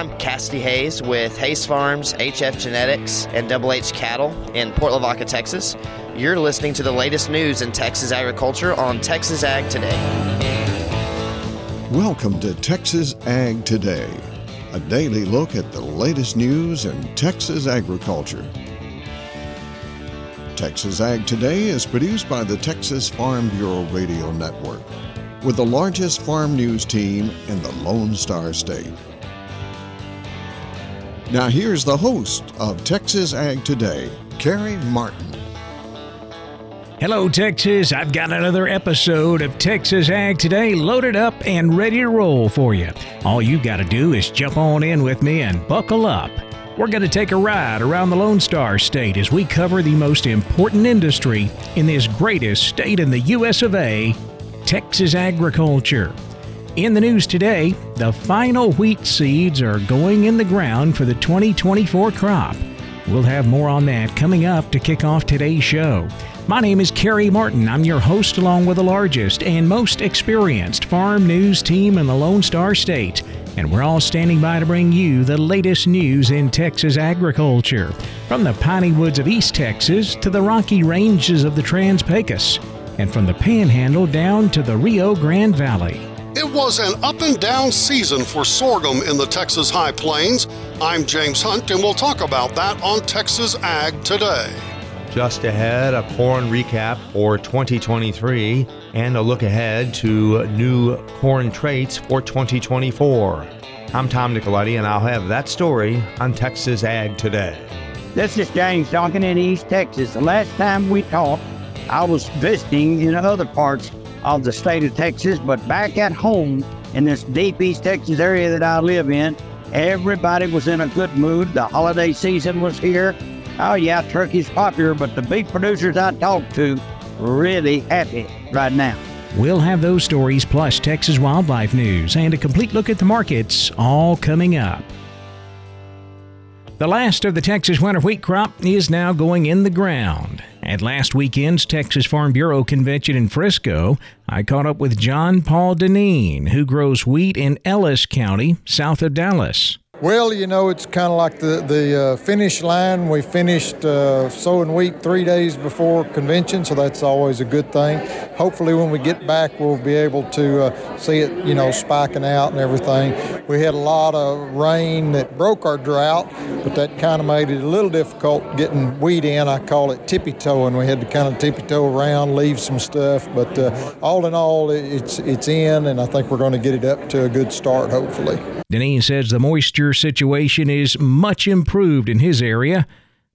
I'm Cassidy Hayes with Hayes Farms, HF Genetics, and Double H Cattle in Port Lavaca, Texas. You're listening to the latest news in Texas agriculture on Texas Ag Today. Welcome to Texas Ag Today, a daily look at the latest news in Texas agriculture. Texas Ag Today is produced by the Texas Farm Bureau Radio Network with the largest farm news team in the Lone Star State. Now, here's the host of Texas Ag Today, Carey Martin. Hello, Texas. I've got another episode of Texas Ag Today loaded up and ready to roll for you. All you got to do is jump on in with me and buckle up. We're going to take a ride around the Lone Star State as we cover the most important industry in this greatest state in the U.S. of A., Texas agriculture. In the news today, the final wheat seeds are going in the ground for the 2024 crop. We'll have more on that coming up to kick off today's show. My name is Carey Martin. I'm your host, along with the largest and most experienced farm news team in the Lone Star State. And we're all standing by to bring you the latest news in Texas agriculture. From the piney woods of East Texas to the rocky ranges of the Trans Pecos, and from the Panhandle down to the Rio Grande Valley. It was an up and down season for sorghum in the Texas High Plains. I'm James Hunt, and we'll talk about that on Texas Ag Today. Just ahead, a corn recap for 2023 and a look ahead to new corn traits for 2024. I'm Tom Nicoletti, and I'll have that story on Texas Ag Today. This is James Duncan in East Texas. The last time we talked, I was visiting in other parts of the state of Texas, but back at home in this deep East Texas area that I live in, everybody was in a good mood. The holiday season was here. Oh, yeah, turkey's popular, but the beef producers I talked to really happy right now. We'll have those stories plus Texas wildlife news and a complete look at the markets all coming up. The last of the Texas winter wheat crop is now going in the ground. At last weekend's Texas Farm Bureau convention in Frisco, I caught up with John Paul Dineen, who grows wheat in Ellis County, south of Dallas. Well, you know, it's kind of like the, the uh, finish line. We finished uh, sowing wheat three days before convention, so that's always a good thing. Hopefully, when we get back, we'll be able to uh, see it, you know, spiking out and everything. We had a lot of rain that broke our drought, but that kind of made it a little difficult getting wheat in. I call it tippy toeing. We had to kind of tippy toe around, leave some stuff, but uh, all in all, it's, it's in, and I think we're going to get it up to a good start, hopefully. Dineen says the moisture situation is much improved in his area,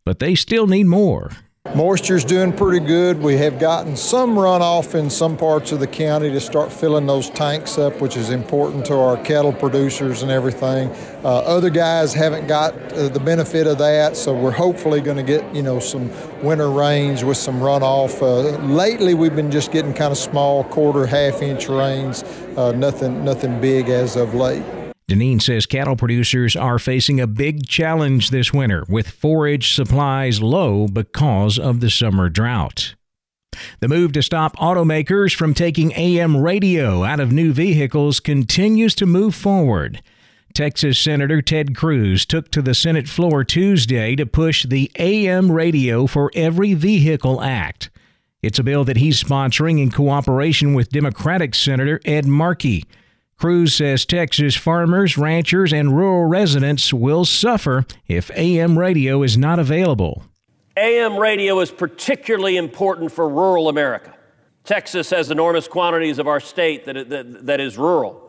but they still need more. Moisture's doing pretty good. We have gotten some runoff in some parts of the county to start filling those tanks up, which is important to our cattle producers and everything. Uh, other guys haven't got uh, the benefit of that, so we're hopefully going to get you know some winter rains with some runoff. Uh, lately, we've been just getting kind of small quarter, half inch rains. Uh, nothing, nothing big as of late. Dineen says cattle producers are facing a big challenge this winter with forage supplies low because of the summer drought. The move to stop automakers from taking AM radio out of new vehicles continues to move forward. Texas Senator Ted Cruz took to the Senate floor Tuesday to push the AM Radio for Every Vehicle Act. It's a bill that he's sponsoring in cooperation with Democratic Senator Ed Markey. Cruz says Texas farmers, ranchers, and rural residents will suffer if AM radio is not available. AM radio is particularly important for rural America. Texas has enormous quantities of our state that, that, that is rural.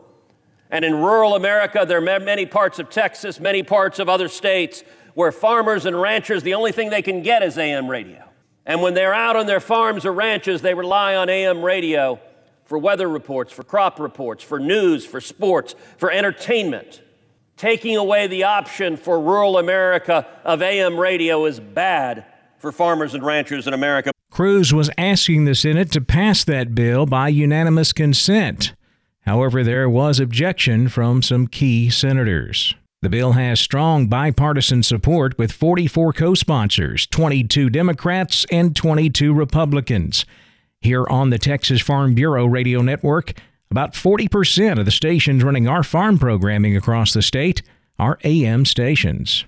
And in rural America, there are many parts of Texas, many parts of other states where farmers and ranchers, the only thing they can get is AM radio. And when they're out on their farms or ranches, they rely on AM radio for weather reports, for crop reports, for news, for sports, for entertainment. Taking away the option for rural America of AM radio is bad for farmers and ranchers in America. Cruz was asking the Senate to pass that bill by unanimous consent. However, there was objection from some key senators. The bill has strong bipartisan support with 44 co sponsors, 22 Democrats, and 22 Republicans. Here on the Texas Farm Bureau radio network, about 40% of the stations running our farm programming across the state are AM stations.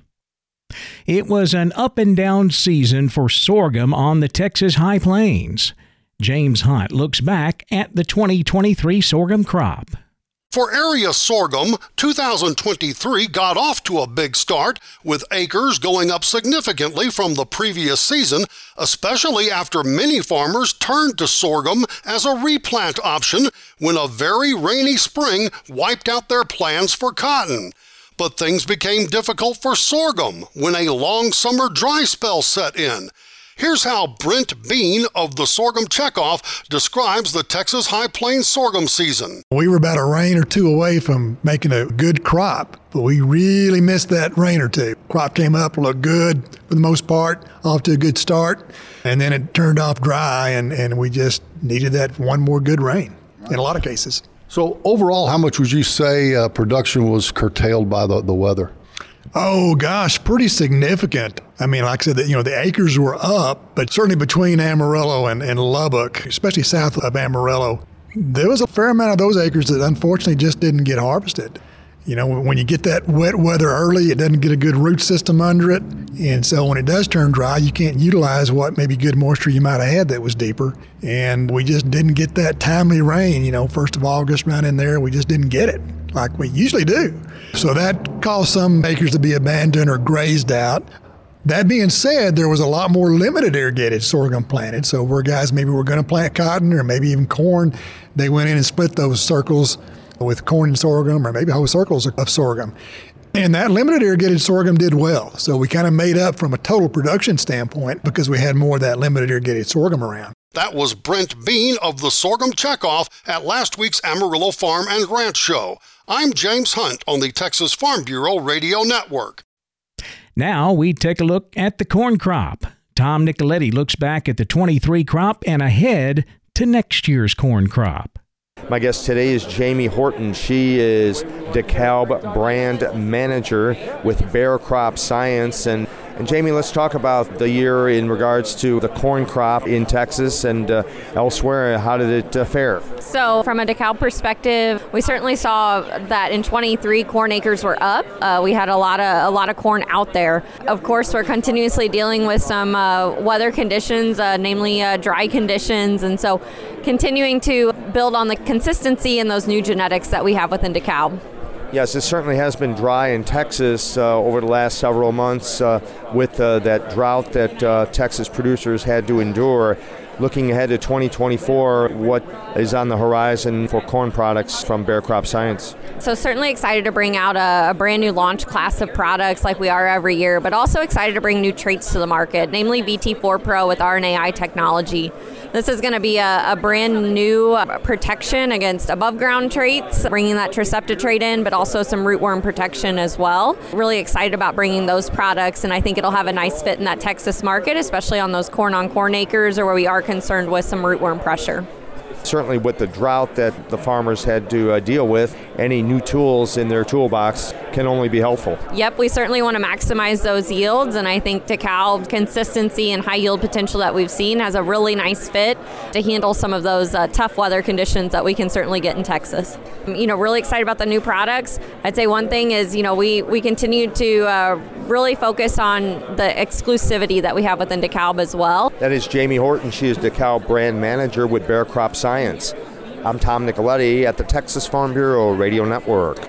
It was an up and down season for sorghum on the Texas High Plains. James Hunt looks back at the 2023 sorghum crop. For area sorghum, 2023 got off to a big start, with acres going up significantly from the previous season, especially after many farmers turned to sorghum as a replant option when a very rainy spring wiped out their plans for cotton. But things became difficult for sorghum when a long summer dry spell set in. Here's how Brent Bean of the Sorghum Checkoff describes the Texas High Plains sorghum season. We were about a rain or two away from making a good crop, but we really missed that rain or two. Crop came up, looked good for the most part, off to a good start, and then it turned off dry, and, and we just needed that one more good rain in a lot of cases. So, overall, how much would you say uh, production was curtailed by the, the weather? Oh gosh, pretty significant. I mean, like I said, that you know, the acres were up, but certainly between Amarillo and, and Lubbock, especially south of Amarillo, there was a fair amount of those acres that unfortunately just didn't get harvested. You know, when you get that wet weather early, it doesn't get a good root system under it. And so when it does turn dry, you can't utilize what maybe good moisture you might have had that was deeper. And we just didn't get that timely rain, you know, first of August right in there. We just didn't get it like we usually do. So that caused some acres to be abandoned or grazed out. That being said, there was a lot more limited irrigated sorghum planted. So where guys maybe were going to plant cotton or maybe even corn, they went in and split those circles with corn and sorghum or maybe whole circles of sorghum. And that limited irrigated sorghum did well. So we kind of made up from a total production standpoint because we had more of that limited irrigated sorghum around. That was Brent Bean of the Sorghum Checkoff at last week's Amarillo Farm and Ranch Show. I'm James Hunt on the Texas Farm Bureau Radio Network. Now we take a look at the corn crop. Tom Nicoletti looks back at the 23 crop and ahead to next year's corn crop. My guest today is Jamie Horton. She is DeKalb brand manager with Bayer Crop Science and and Jamie, let's talk about the year in regards to the corn crop in Texas and uh, elsewhere. How did it uh, fare? So, from a DeKalb perspective, we certainly saw that in 23 corn acres were up. Uh, we had a lot of a lot of corn out there. Of course, we're continuously dealing with some uh, weather conditions, uh, namely uh, dry conditions, and so continuing to build on the consistency in those new genetics that we have within DeKalb. Yes, it certainly has been dry in Texas uh, over the last several months uh, with uh, that drought that uh, Texas producers had to endure. Looking ahead to 2024, what is on the horizon for corn products from Bayer Crop Science? So, certainly excited to bring out a, a, brand new launch class of products like we are every year, but also excited to bring new traits to the market, namely VT4 Pro with RNAi technology. This is going to be a, a, brand new protection against above ground traits, bringing that Trecepta trait in, but also some rootworm protection as well. Really excited about bringing those products, and I think it'll have a nice fit in that Texas market, especially on those corn on corn acres or where we are concerned with some rootworm pressure certainly with the drought that the farmers had to uh, deal with, any new tools in their toolbox can only be helpful. Yep, we certainly want to maximize those yields, and I think DeKalb's consistency and high yield potential that we've seen has a really nice fit to handle some of those uh, tough weather conditions that we can certainly get in Texas. You know, really excited about the new products. I'd say one thing is, you know, we, we continue to uh, really focus on the exclusivity that we have within DeKalb as well. That is Jamie Horton. She is DeKalb brand manager with Bayer Crop Science. I'm Tom Nicoletti at the Texas Farm Bureau Radio Network.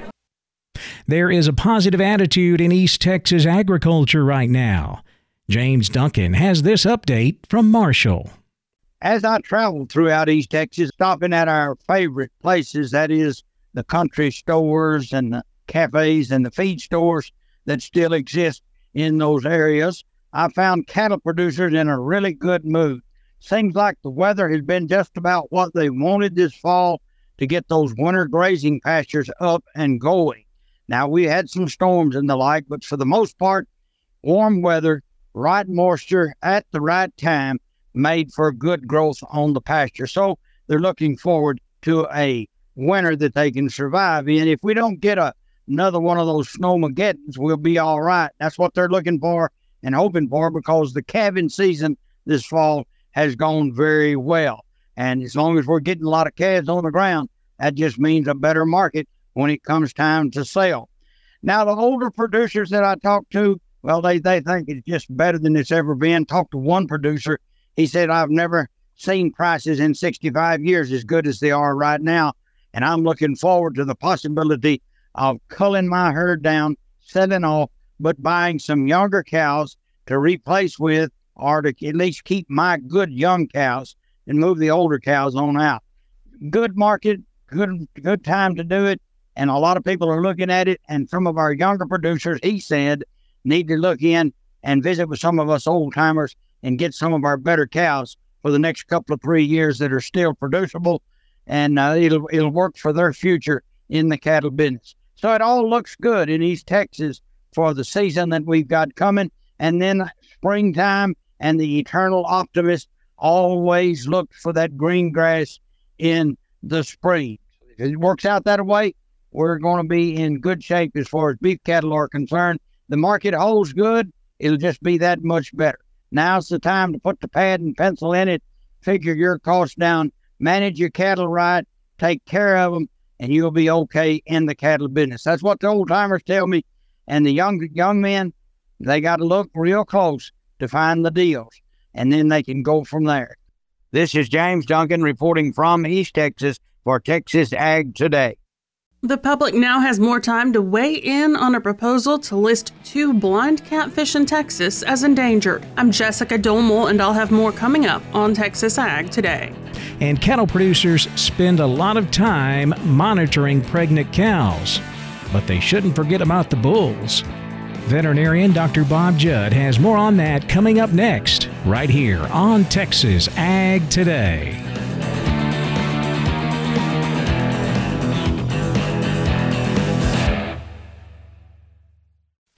There is a positive attitude in East Texas agriculture right now. James Duncan has this update from Marshall. As I traveled throughout East Texas, stopping at our favorite places, that is the country stores and the cafes and the feed stores that still exist in those areas, I found cattle producers in a really good mood. Seems like the weather has been just about what they wanted this fall to get those winter grazing pastures up and going. Now, we had some storms and the like, but for the most part, warm weather, right moisture at the right time made for good growth on the pasture. So they're looking forward to a winter that they can survive in. If we don't get a, another one of those snowmageddons, we'll be all right. That's what they're looking for and hoping for because the calving season this fall has gone very well. And as long as we're getting a lot of calves on the ground, that just means a better market when it comes time to sell. Now, the older producers that I talk to, well, they, they think it's just better than it's ever been. Talked to one producer. He said, I've never seen prices in 65 years as good as they are right now. And I'm looking forward to the possibility of culling my herd down, selling off, but buying some younger cows to replace with or to at least keep my good young cows and move the older cows on out. Good market, good good time to do it, and a lot of people are looking at it. And some of our younger producers, he said, need to look in and visit with some of us old timers and get some of our better cows for the next couple of three years that are still producible, and uh, it'll it'll work for their future in the cattle business. So it all looks good in East Texas for the season that we've got coming, and then springtime and the eternal optimist always looks for that green grass in the spring. If it works out that way, we're going to be in good shape as far as beef cattle are concerned. The market holds good, it'll just be that much better. Now's the time to put the pad and pencil in it, figure your costs down, manage your cattle right, take care of them, and you'll be okay in the cattle business. That's what the old timers tell me. And the young young men, they got to look real close to find the deals, and then they can go from there. This is James Duncan reporting from East Texas for Texas Ag Today. The public now has more time to weigh in on a proposal to list two blind catfish in Texas as endangered. I'm Jessica Domel, and I'll have more coming up on Texas Ag today. And cattle producers spend a lot of time monitoring pregnant cows, but they shouldn't forget about the bulls. Veterinarian Dr. Bob Judd has more on that coming up next, right here on Texas Ag Today.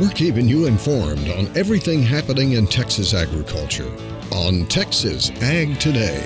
We're keeping you informed on everything happening in Texas agriculture on Texas Ag Today.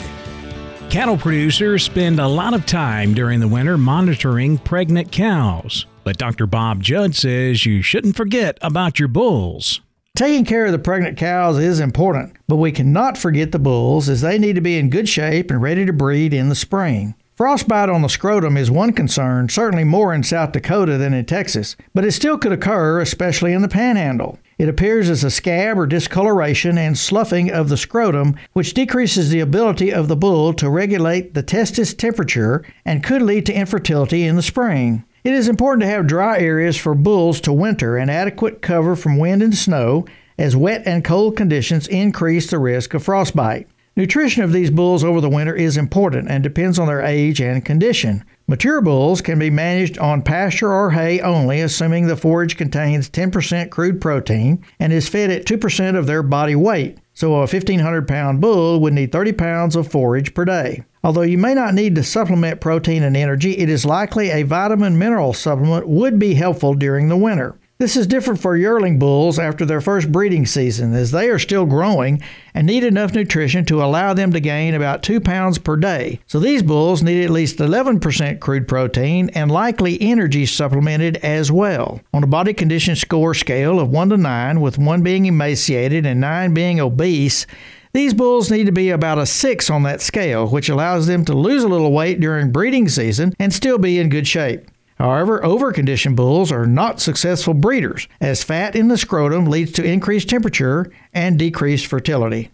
Cattle producers spend a lot of time during the winter monitoring pregnant cows. But Dr. Bob Judd says you shouldn't forget about your bulls. Taking care of the pregnant cows is important, but we cannot forget the bulls as they need to be in good shape and ready to breed in the spring. Frostbite on the scrotum is one concern, certainly more in South Dakota than in Texas, but it still could occur, especially in the panhandle. It appears as a scab or discoloration and sloughing of the scrotum, which decreases the ability of the bull to regulate the testis temperature and could lead to infertility in the spring. It is important to have dry areas for bulls to winter and adequate cover from wind and snow, as wet and cold conditions increase the risk of frostbite. Nutrition of these bulls over the winter is important and depends on their age and condition. Mature bulls can be managed on pasture or hay only, assuming the forage contains 10% crude protein and is fed at 2% of their body weight. So, a 1,500 pound bull would need 30 pounds of forage per day. Although you may not need to supplement protein and energy, it is likely a vitamin mineral supplement would be helpful during the winter. This is different for yearling bulls after their first breeding season, as they are still growing and need enough nutrition to allow them to gain about 2 pounds per day. So these bulls need at least 11% crude protein and likely energy supplemented as well. On a body condition score scale of 1 to 9, with 1 being emaciated and 9 being obese, these bulls need to be about a 6 on that scale, which allows them to lose a little weight during breeding season and still be in good shape. However, overconditioned bulls are not successful breeders, as fat in the scrotum leads to increased temperature and decreased fertility.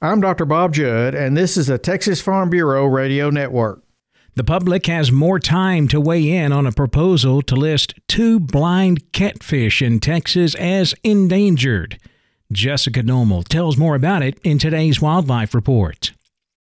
I'm Dr. Bob Judd, and this is the Texas Farm Bureau Radio Network. The public has more time to weigh in on a proposal to list two blind catfish in Texas as endangered. Jessica Domel tells more about it in today's Wildlife Report.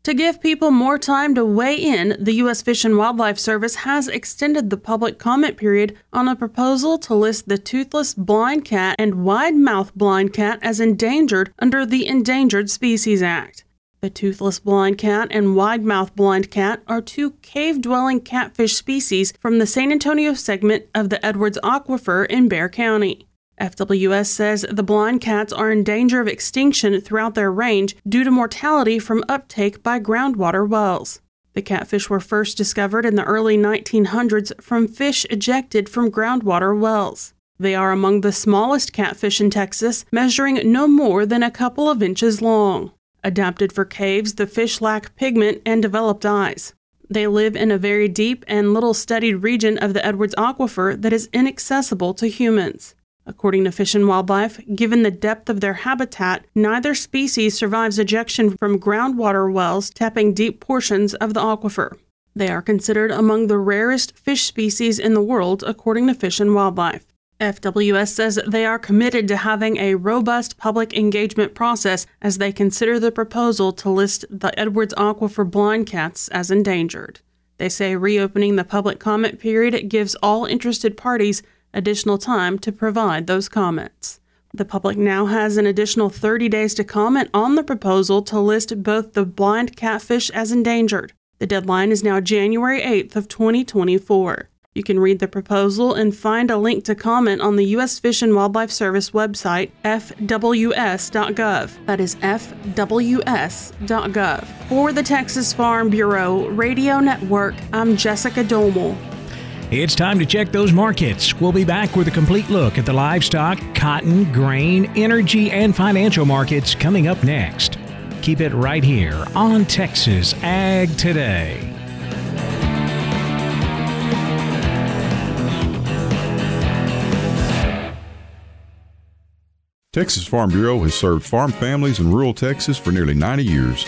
To give people more time to weigh in, the U.S. Fish and Wildlife Service has extended the public comment period on a proposal to list the toothless blind cat and wide mouth blind cat as endangered under the Endangered Species Act. The toothless blind cat and wide-mouthed blind cat are two cave-dwelling catfish species from the San Antonio segment of the Edwards Aquifer in Bexar County. FWS says the blind cats are in danger of extinction throughout their range due to mortality from uptake by groundwater wells. The catfish were first discovered in the early 1900s from fish ejected from groundwater wells. They are among the smallest catfish in Texas, measuring no more than a couple of inches long. Adapted for caves, the fish lack pigment and developed eyes. They live in a very deep and little studied region of the Edwards Aquifer that is inaccessible to humans. According to Fish and Wildlife, given the depth of their habitat, neither species survives ejection from groundwater wells tapping deep portions of the aquifer. They are considered among the rarest fish species in the world, according to Fish and Wildlife. FWS says they are committed to having a robust public engagement process as they consider the proposal to list the Edwards Aquifer blind cats as endangered. They say reopening the public comment period gives all interested parties additional time to provide those comments. The public now has an additional 30 days to comment on the proposal to list both the blind catfish as endangered. The deadline is now January 8th of 2024. You can read the proposal and find a link to comment on the U.S. Fish and Wildlife Service website, fws.gov. That is fws.gov. For the Texas Farm Bureau Radio Network, I'm Jessica Domel. It's time to check those markets. We'll be back with a complete look at the livestock, cotton, grain, energy, and financial markets coming up next. Keep it right here on Texas Ag Today. Texas Farm Bureau has served farm families in rural Texas for nearly 90 years.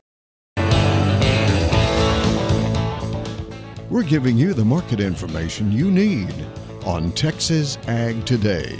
We're giving you the market information you need on Texas Ag Today.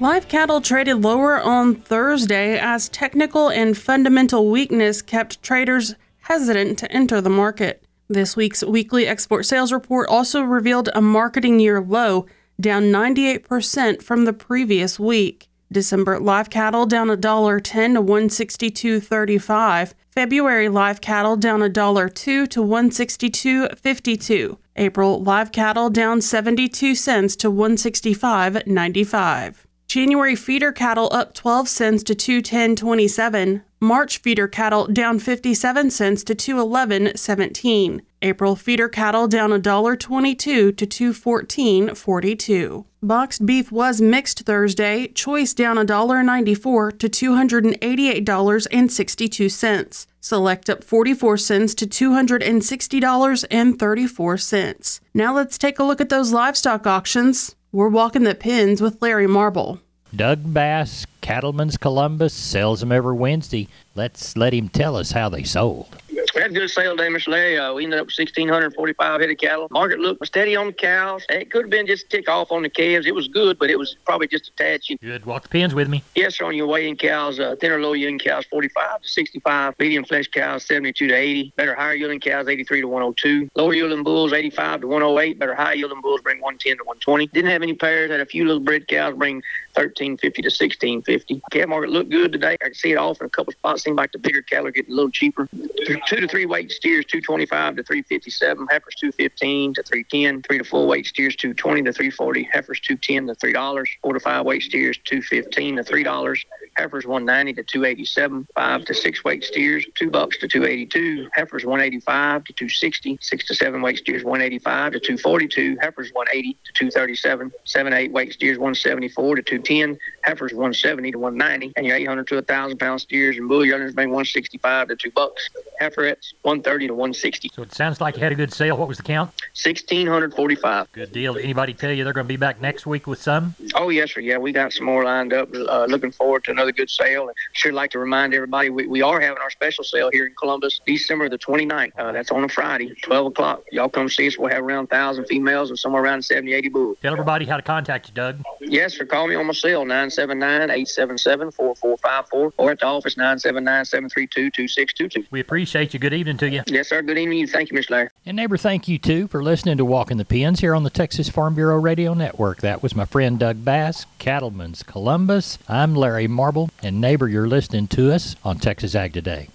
Live cattle traded lower on Thursday as technical and fundamental weakness kept traders hesitant to enter the market. This week's weekly export sales report also revealed a marketing year low, down 98% from the previous week. December live cattle down $1.10 to 162.35. February live cattle down $1.02 to 162.52. April live cattle down 72 cents to 165.95. January feeder cattle up 12 cents to 210.27. March feeder cattle down 57 cents to 211.17. April feeder cattle down $1.22 to 214.42. Boxed beef was mixed Thursday, choice down $1.94 to $288.62. Select up 44 cents to $260.34. Now let's take a look at those livestock auctions. We're walking the pins with Larry Marble. Doug Bass, Cattleman's Columbus, sells them every Wednesday. Let's let him tell us how they sold. We had a good sale day, Mr. Larry. Uh, we ended up with 1,645 head of cattle. Market looked steady on the cows. It could have been just a tick off on the calves. It was good, but it was probably just a tad. Good. Walk the pins with me. Yes, sir. On your weighing cows, uh, thinner, low yielding cows, 45 to 65. Medium flesh cows, 72 to 80. Better higher yielding cows, 83 to 102. Lower yielding bulls, 85 to 108. Better high yielding bulls bring 110 to 120. Didn't have any pairs. Had a few little bred cows bring 1350 to 1650. Calf market looked good today. I can see it off in a couple spots. Seemed like the bigger cattle are getting a little cheaper. Two to three weight steers 225 to 357, heifers 215 to 310, three to four weight steers 220 to 340, heifers 210 to three dollars, four to five weight steers 215 to three dollars, heifers 190 to 287, five to six weight steers two bucks to 282, heifers 185 to 260, six to seven weight steers 185 to 242, heifers 180 to 237, seven to eight weight steers 174 to 110, heifers 170 to 190, and your 800 to 1,000 pound steers and bull yearlings bring 165 to two bucks. Heiferettes 130 to 160. So it sounds like you had a good sale. What was the count? 1,645. Good deal. Anybody tell you they're going to be back next week with some? Oh yes, sir. Yeah, we got some more lined up. Uh, looking forward to another good sale. And sure like to remind everybody we, we are having our special sale here in Columbus, December the 29th. Uh, that's on a Friday, 12 o'clock. Y'all come see us. We'll have around 1,000 females and somewhere around 70, 80 bulls. Tell everybody how to contact you, Doug. Yes, sir. Call me on my cell, 979-877-4454 or at the office, 979-732-2622. We appreciate you. Good evening to you. Yes, sir. Good evening. Thank you, Mr. Larry. And neighbor, thank you too for listening to Walking the Pens here on the Texas Farm Bureau Radio Network. That was my friend Doug Bass, Cattleman's Columbus. I'm Larry Marble, and neighbor, you're listening to us on Texas Ag Today.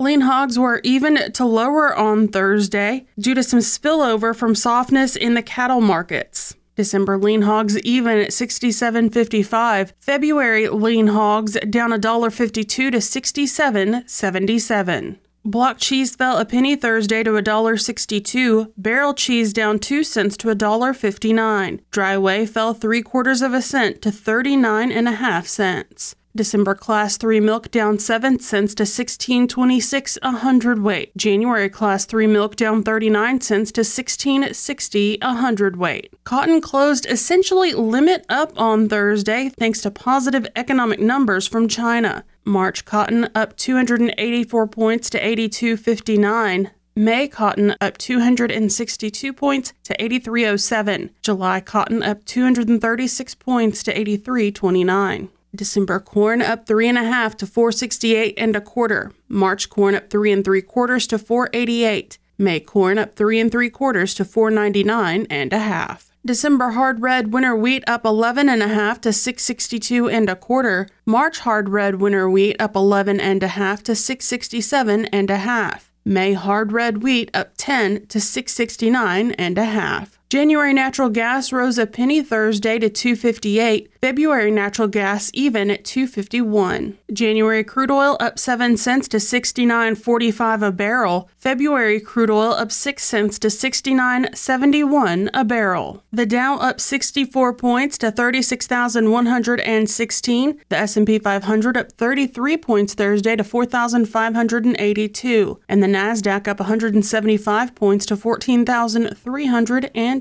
Lean hogs were even to lower on Thursday due to some spillover from softness in the cattle markets. December lean hogs even at 67.55. February lean hogs down $1.52 to 67.77. Block cheese fell a penny Thursday to $1.62. Barrel cheese down 2 cents to $1.59. Dry whey fell 3 quarters of a cent to 39 and a half cents. December class 3 milk down 7 cents to 16.26 a hundredweight. January class 3 milk down 39 cents to 16.60 a hundredweight. Cotton closed essentially limit up on Thursday thanks to positive economic numbers from China. March cotton up 284 points to 82.59. May cotton up 262 points to 83.07. July cotton up 236 points to 83.29. December corn up three and a half to 468 and a quarter. March corn up three and three quarters to 488. May corn up three and three quarters to 499 and a half. December hard red winter wheat up 11 and a half to 662 and a quarter. March hard red winter wheat up 11 and a half to 667 and a half. May hard red wheat up 10 to 669 and a half. January natural gas rose a penny Thursday to 258. February natural gas even at 251. January crude oil up 7 cents to 69.45 a barrel. February crude oil up 6 cents to 69.71 a barrel. The Dow up 64 points to 36,116. The S&P 500 up 33 points Thursday to 4,582, and the Nasdaq up 175 points to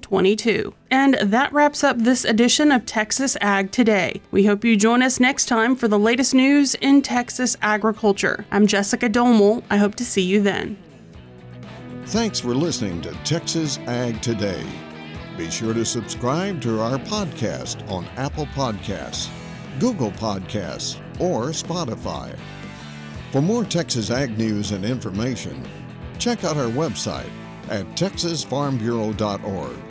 14,322. And that wraps up this edition of Texas Ag Today. We hope you join us next time for the latest news in Texas agriculture. I'm Jessica Domel. I hope to see you then. Thanks for listening to Texas Ag Today. Be sure to subscribe to our podcast on Apple Podcasts, Google Podcasts, or Spotify. For more Texas Ag news and information, check out our website at texasfarmbureau.org